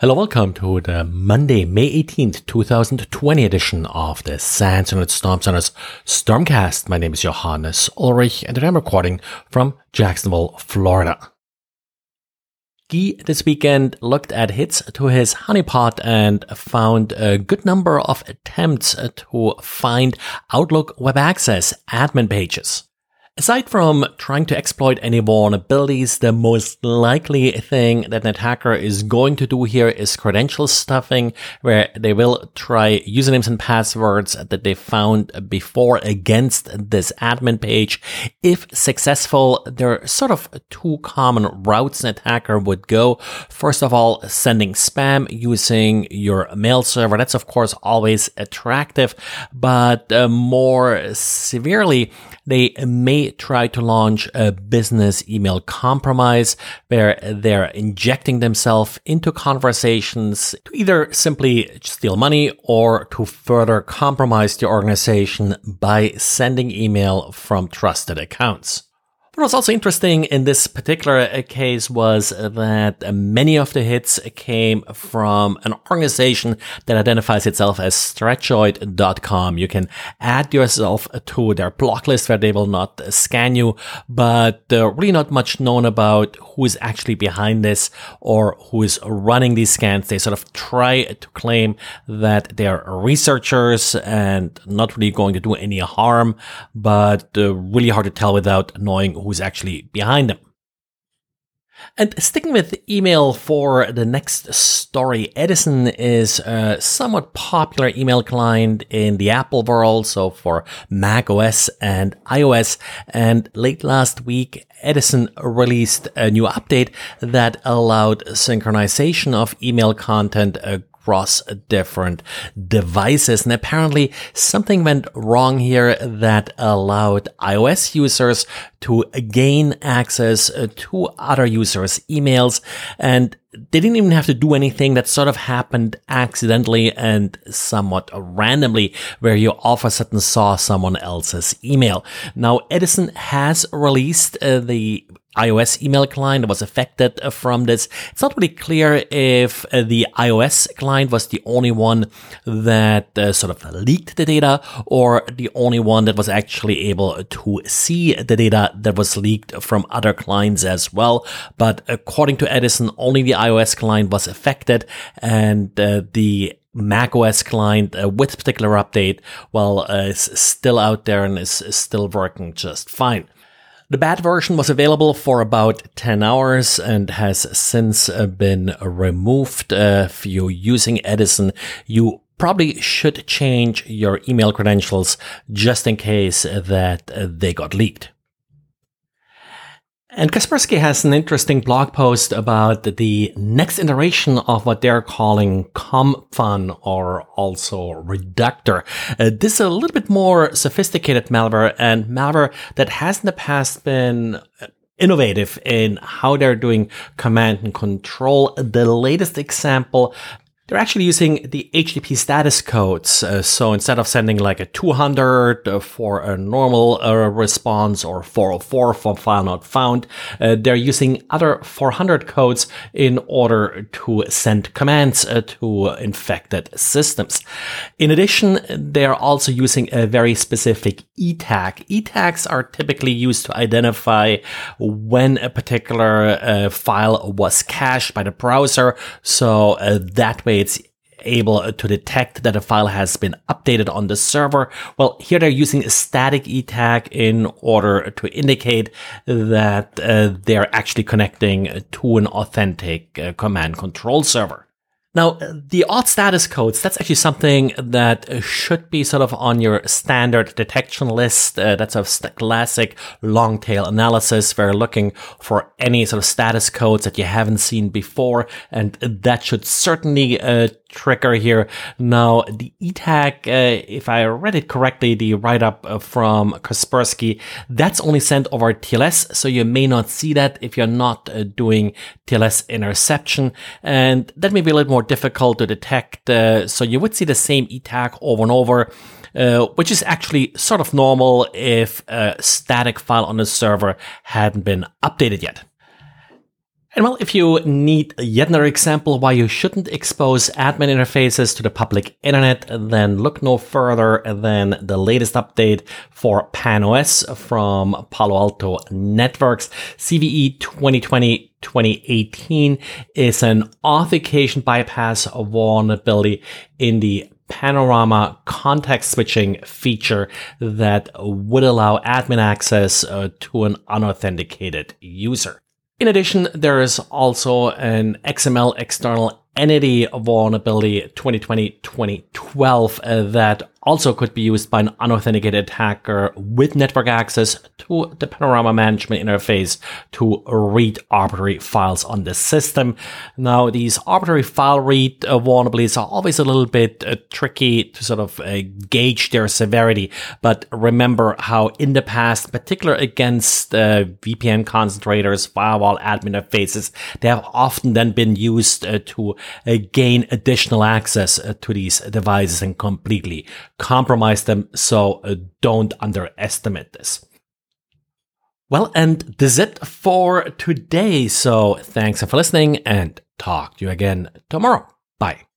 Hello, welcome to the Monday, May 18th, 2020 edition of the SANS and Storm Center's Stormcast. My name is Johannes Ulrich and I'm recording from Jacksonville, Florida. Guy this weekend looked at hits to his honeypot and found a good number of attempts to find Outlook Web Access admin pages. Aside from trying to exploit any vulnerabilities, the most likely thing that an attacker is going to do here is credential stuffing, where they will try usernames and passwords that they found before against this admin page. If successful, there are sort of two common routes an attacker would go. First of all, sending spam using your mail server. That's of course always attractive, but uh, more severely, they may try to launch a business email compromise where they're injecting themselves into conversations to either simply steal money or to further compromise the organization by sending email from trusted accounts. What was also interesting in this particular uh, case was that many of the hits came from an organization that identifies itself as stretchoid.com. You can add yourself to their block list where they will not scan you, but uh, really not much known about who is actually behind this or who is running these scans. They sort of try to claim that they are researchers and not really going to do any harm, but uh, really hard to tell without knowing who's actually behind them. And sticking with email for the next story, Edison is a somewhat popular email client in the Apple world, so for Mac OS and iOS. And late last week, Edison released a new update that allowed synchronization of email content across different devices. And apparently something went wrong here that allowed iOS users to gain access to other users' emails. And they didn't even have to do anything that sort of happened accidentally and somewhat randomly where you all of a sudden saw someone else's email. Now, Edison has released uh, the iOS email client was affected from this. It's not really clear if uh, the iOS client was the only one that uh, sort of leaked the data or the only one that was actually able to see the data that was leaked from other clients as well. But according to Edison, only the iOS client was affected and uh, the Mac OS client uh, with particular update, well, uh, is still out there and is, is still working just fine. The bad version was available for about 10 hours and has since uh, been removed. Uh, if you're using Edison, you probably should change your email credentials just in case that uh, they got leaked. And Kaspersky has an interesting blog post about the next iteration of what they're calling COMpfun or also Reductor. Uh, this is a little bit more sophisticated malware and malware that has in the past been innovative in how they're doing command and control. The latest example they're actually using the HTTP status codes. Uh, so instead of sending like a 200 uh, for a normal uh, response or 404 for file not found, uh, they're using other 400 codes in order to send commands uh, to infected systems. In addition, they're also using a very specific E-tag. E-tags are typically used to identify when a particular file was cached by the browser. So that way it's able to detect that a file has been updated on the server. Well, here they're using a static E tag in order to indicate that uh, they're actually connecting to an authentic uh, command control server. Now, the auth status codes, that's actually something that should be sort of on your standard detection list. Uh, that's a classic long tail analysis where you're looking for any sort of status codes that you haven't seen before. And that should certainly uh, trigger here. Now, the E-tag, uh, if I read it correctly, the write-up uh, from Kaspersky, that's only sent over TLS, so you may not see that if you're not uh, doing TLS interception, and that may be a little more difficult to detect, uh, so you would see the same E-tag over and over, uh, which is actually sort of normal if a static file on the server hadn't been updated yet. And well, if you need yet another example why you shouldn't expose admin interfaces to the public internet, then look no further than the latest update for PAN-OS from Palo Alto Networks. CVE 2020 2018 is an authentication bypass vulnerability in the panorama context switching feature that would allow admin access uh, to an unauthenticated user. In addition, there is also an XML external entity vulnerability 2020-2012 uh, that also could be used by an unauthenticated attacker with network access to the Panorama management interface to read arbitrary files on the system. Now, these arbitrary file read uh, vulnerabilities are always a little bit uh, tricky to sort of uh, gauge their severity. But remember how in the past, particularly against VPN concentrators, firewall admin interfaces, they have often then been used to gain additional access to these devices and completely compromise them. So uh, don't underestimate this. Well, and this is it for today. So thanks for listening and talk to you again tomorrow. Bye.